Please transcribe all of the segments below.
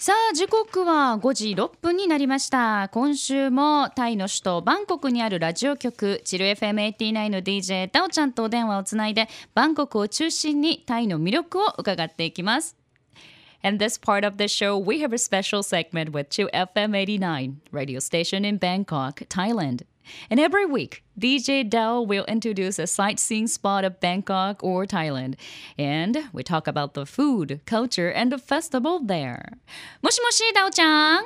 さあ時刻は5時6分になりました今週もタイの首都バンコクにあるラジオ局チル FM89 の DJ ダオちゃんとお電話をつないでバンコクを中心にタイの魅力を伺っていきます And this part of the show, we have a special segment with 2FM89, radio station in Bangkok, Thailand. And every week, DJ Dell will introduce a sightseeing spot of Bangkok or Thailand. And we talk about the food, culture, and the festival there. もしもし、ダオちゃん。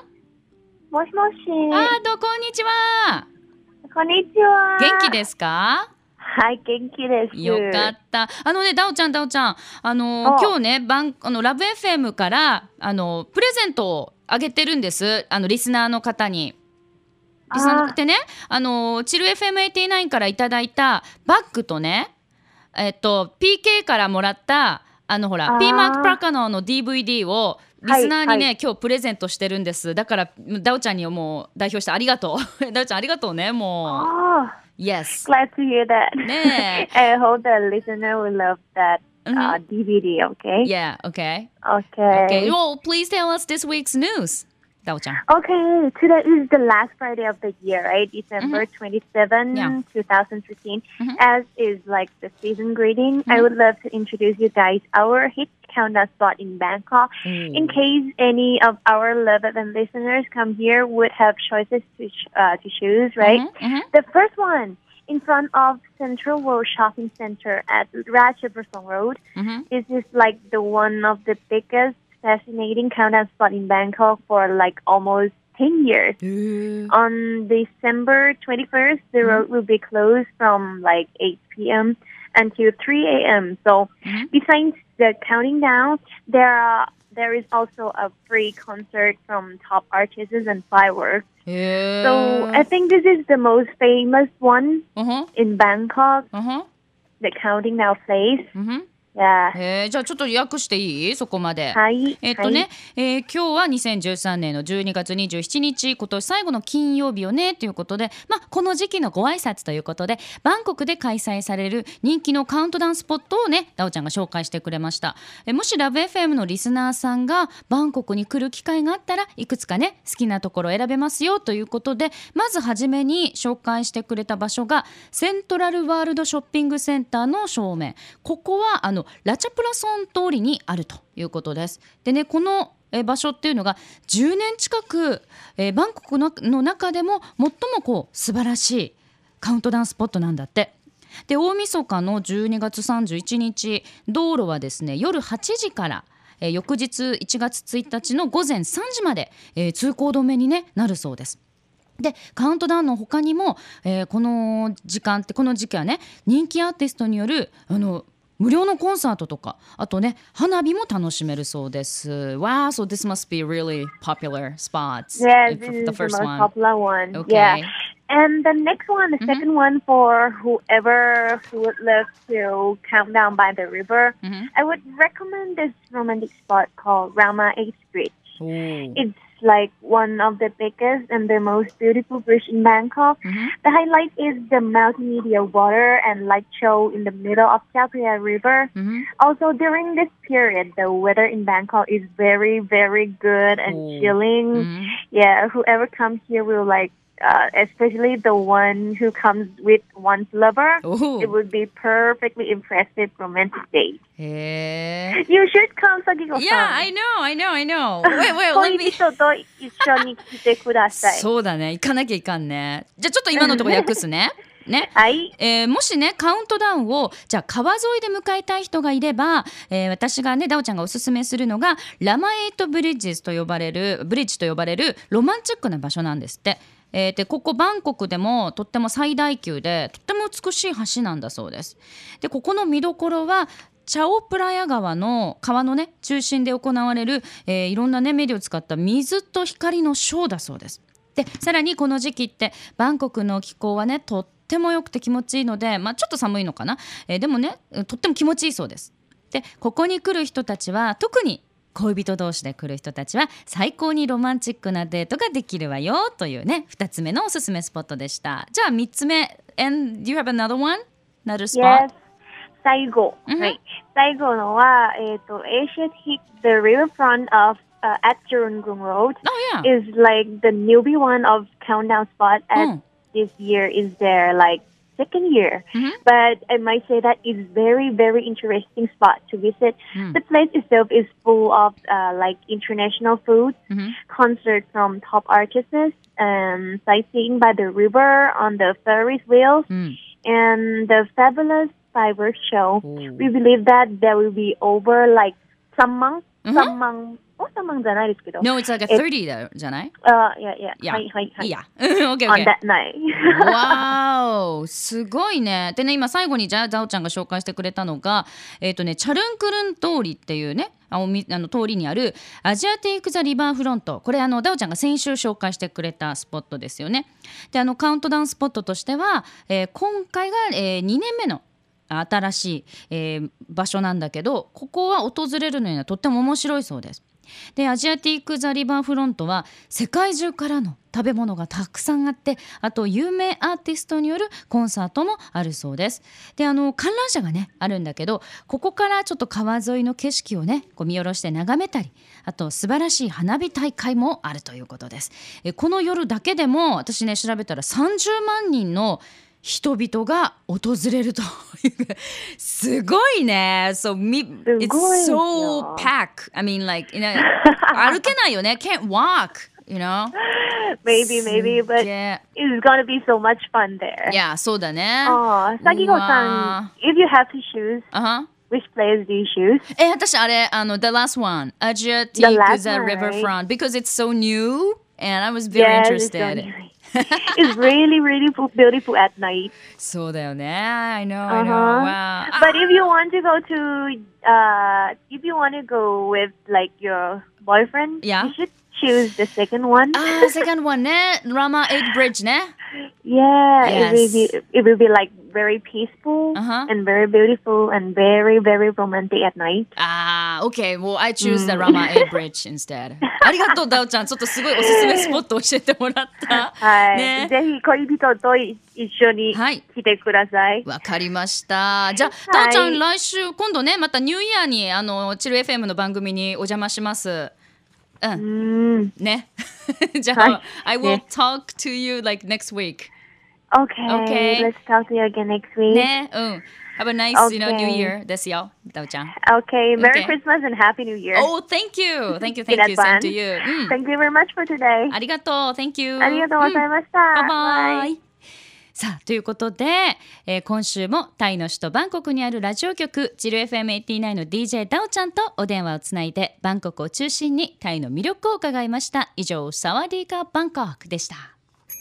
もしもし。あー、どこんにちは。こんにちは。元気ですかはい、元気です。よかった。あのね、ダオちゃん、ダオちゃん、あのあ今日ね、バンあのラブ FM からあのプレゼントをあげてるんです。あのリスナーの方に。リスナーのあーでね、あのチル FM89 からいただいたバッグとね、えっと PK からもらったあのほら P マークプラカノーの DVD をリスナーにね、はい今日プレゼントしてるんです。だからダオちゃんにもう代表してありがとう。ダオちゃんありがとうね、も Oh, う。Yes。glad to hear that. ね I hope the listener will love that uh, DVD, okay? Yeah, okay. Okay. Okay, well, please tell us this week's news. Daojang? Okay, today is the last Friday of the year, right? December mm-hmm. 27, yeah. 2015. Mm-hmm. As is like the season greeting, mm-hmm. I would love to introduce you guys our hit countdown spot in Bangkok. Mm. In case any of our 11 listeners come here would have choices to, uh, to choose, mm-hmm, right? Mm-hmm. The first one, in front of Central World Shopping Center at Ratchaburi Road. Mm-hmm. This is like the one of the biggest fascinating countdown spot in Bangkok for like almost 10 years. Mm. On December 21st, the mm. road will be closed from like 8 p.m. until 3 a.m. So, mm. besides the counting down, there are there is also a free concert from top artists and fireworks. Yeah. So I think this is the most famous one mm-hmm. in Bangkok, mm-hmm. the Counting Down place. Mm-hmm. じゃあちょっと訳していい？そこまで。はい。えっとね、えー今日は2013年の12月27日今年最後の金曜日よねということで、まあ、この時期のご挨拶ということでバンコクで開催される人気のカウントダウンスポットをねダオちゃんが紹介してくれました。えもしラブ f m のリスナーさんがバンコクに来る機会があったらいくつかね好きなところ選べますよということでまずはじめに紹介してくれた場所がセントラルワールドショッピングセンターの正面。ここはあのラチャプラソン通りにあるということです。でねこのえ場所っていうのが10年近く、えーバンコクのの中でも最もこう素晴らしいカウントダウンスポットなんだって。で大晦日の12月31日道路はですね夜8時から、えー翌日1月1日の午前3時まで、えー通行止めに、ね、なるそうです。でカウントダウンの他にも、えーこの時間ってこの時期はね人気アーティストによるあの無料のコンサートとかあとね花火も楽しめるそうです。Wow, so this must be really popular spots. Yeah, if- this the is the first most one. popular one. Okay. Yeah. And the next one, the second one for whoever who would love to count down by the river, Mhm. I would recommend this romantic spot called Rama H Bridge. Oh. It's like one of the biggest and the most beautiful bridge in Bangkok. Mhm. The highlight is the multimedia water and light show in the middle of Chao Phraya River. Mhm. Also, during this period, the weather in Bangkok is very, very good and Oh. chilling. Mhm. Yeah, whoever comes here will like, uh, especially the one who comes with one's lover. Oh. It would be perfectly impressive romantic date. へえ。You should come, Sagiko-san. Yeah, I know, I know, I know. Wait, wait, let me. 恋人と一緒に来てください。そうだね、行かなきゃいかんね。じゃあちょっと今のところ訳すね。ね。はい。えーもしねカウントダウンをじゃあ川沿いで迎えたい人がいれば、えー私がねダオちゃんがおすすめするのがラマエイトブリッジと呼ばれるブリッジと呼ばれるロマンチックな場所なんですって。えーでここバンコクでもとっても最大級でとっても美しい橋なんだそうです。でここの見どころはチャオプラヤ川の川のね中心で行われる、えーいろんなねメディアを使った水と光のショーだそうです。でさらにこの時期ってバンコクの気候はねとっても良くて気持ちいいので、まあ、ちょっと寒いのかな、えーでもねとっても気持ちいいそうです。でここに来る人たちは特に恋人同士で来る人たちは最高にロマンチックなデートができるわよというね2つ目のおすすめスポットでした。じゃあ3つ目 And do you have another one? Another spot? Yes. 最後。うんはい。最後のは、えっ、と、Asia hit the riverfront of uh, at Jerungung Road Oh yeah. is like the newbie one of countdown spot at Mm. this year is their like second year. Mhm. But I might say that it's very very interesting spot to visit. Mm. The place itself is full of uh, like international food, Mhm. concerts from top artists, um, sightseeing by the river on the Ferris wheels, うん。and the fabulous fireworks show. Oh. We believe that there will be over like samang, Mhm. samang, oh samang じゃないですけど。No, it's like a 30だじゃない？Uh, yeah, yeah. いやはいはいはいいいや。OK, On OK. that night. わーすごいね。でね、今最後にじゃあ、ザオちゃんが紹介してくれたのが、えっ、とね、チャルンクルン通りっていうね、あおみあの通りにあるアジアティック・ザ・リバーフロント。これ、あの、ダオちゃんが先週紹介してくれたスポットですよね。で、あの、カウントダウンスポットとしては、えー今回が、え2年目の新しい、えー場所なんだけどここは訪れるのにはとっても面白いそうです。でアジアティック・ザ・リバーフロントは世界中からの食べ物がたくさんあってあと有名アーティストによるコンサートもあるそうです。であの観覧車がねあるんだけどここからちょっと川沿いの景色をねこう見下ろして眺めたりあと素晴らしい花火大会もあるということです。えこの夜だけでも私ね調べたら30万人の人々が訪れるというすごいね。So me, すごい it's です so よ packed. I mean like, you know, 歩けないよね。Can't walk, you know. maybe, maybe, but すげえ it's gonna be so much fun there. いや、そうだね。 Oh, Sagigo うわ san, if you have to choose, あは which place do you choose? え、私あれ、あの、The Last One, Asia The Teak last the one, Riverfront, because it's so new and I was very Yes, it's, so interested. nice. it's really, really fu- beautiful at night. そうだよね。I know, I know. Uh-huh. Wow. But if you want to go to, uh, if you want to go with like your boyfriend, Yeah. you should choose the second one. あー、second one ね。Rama 8 Bridge ね。 Yeah, it will Yes. be it will be like very peaceful Uh-huh. and very beautiful and very very romantic at night. あー、OK. Well, I choose the Rama 8 Bridge instead. ありがとう、ダオちゃん。ちょっとすごいおすすめスポット教えてもらった。はい、ねぜひ恋人とい一緒にはい来てください。わかりました。じゃあ、はいダオちゃん、来週、今度ね、またニューイヤーに、あの、チル FM の番組にお邪魔します。う。うんん、ね。じゃあ、はい I will ね talk to you like next week. Okay, Okay. let's talk to you again next week. ね。うん。Have a nice, you know. New Year ですよ、ダオちゃん。Okay, Merry. Christmas and Happy New Year. Oh, thank you! Thank you, thank you, same to you. うん。Thank you very much for today. ありがとう、Thank you. ありがとうございました。バイバ Bye. イ。さあということで、えー今週もタイの首都バンコクにあるラジオ局ジル FM89 の DJ ダオちゃんとお電話をつないでバンコクを中心にタイの魅力を伺いました以上サワディーカバンコクでした